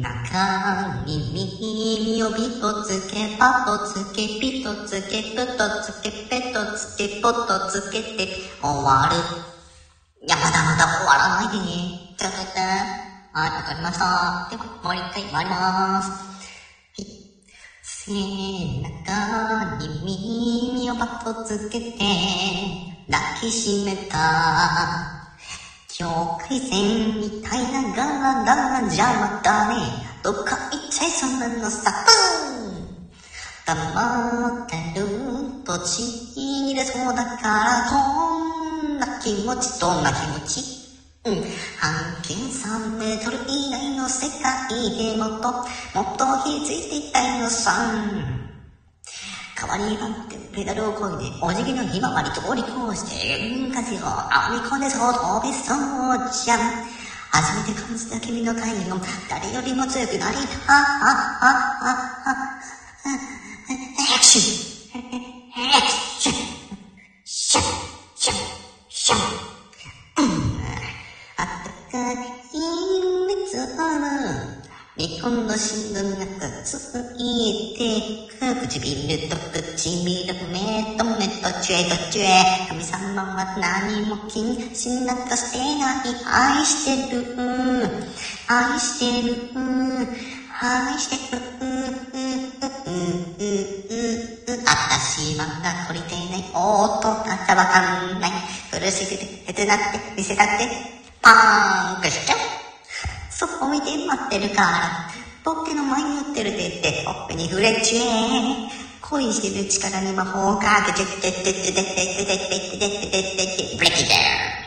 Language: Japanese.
中に耳をビトつけ、パトつけ、ピトつけ、プトつけ、ペトつけ、ポトつけて終わる。いや、まだまだ終わらないでね。ちょっと待って。はい、わかりました。では、もう一回参ります。背中に耳をパッとつけて、抱きしめた。境界線みたいなガラガラ邪魔だね。どっか行っちゃいそうなのさ。黙ってるとちぎれそうだから、こんな気持ち、どんな気持ち？うん。半径3メートル以内の世界でもっと、もっとひついていたいのさ。代わりになってペダルをこいで、お辞儀のひまわり通り越して、風を編み込んでそう飛びそうじゃん。初めて感じた君の会を誰よりも強くなり、あ、あ、あ、あ、あ、アクションアクション日本の新聞がくっついてく唇と唇目と目とチュエとチュエ神様は何も気にしなくしてない愛してる愛してる愛してるあたしはが懲りていない音がわかんない苦しくて手伝って見せたってパーンクしちゃうそこ見て待ってるから、ポッケの前に乗ってるって言って、ほっぺに触れちえ。恋してる力に魔法をかけて、てってってってってってってってってってってってって、ってってってってって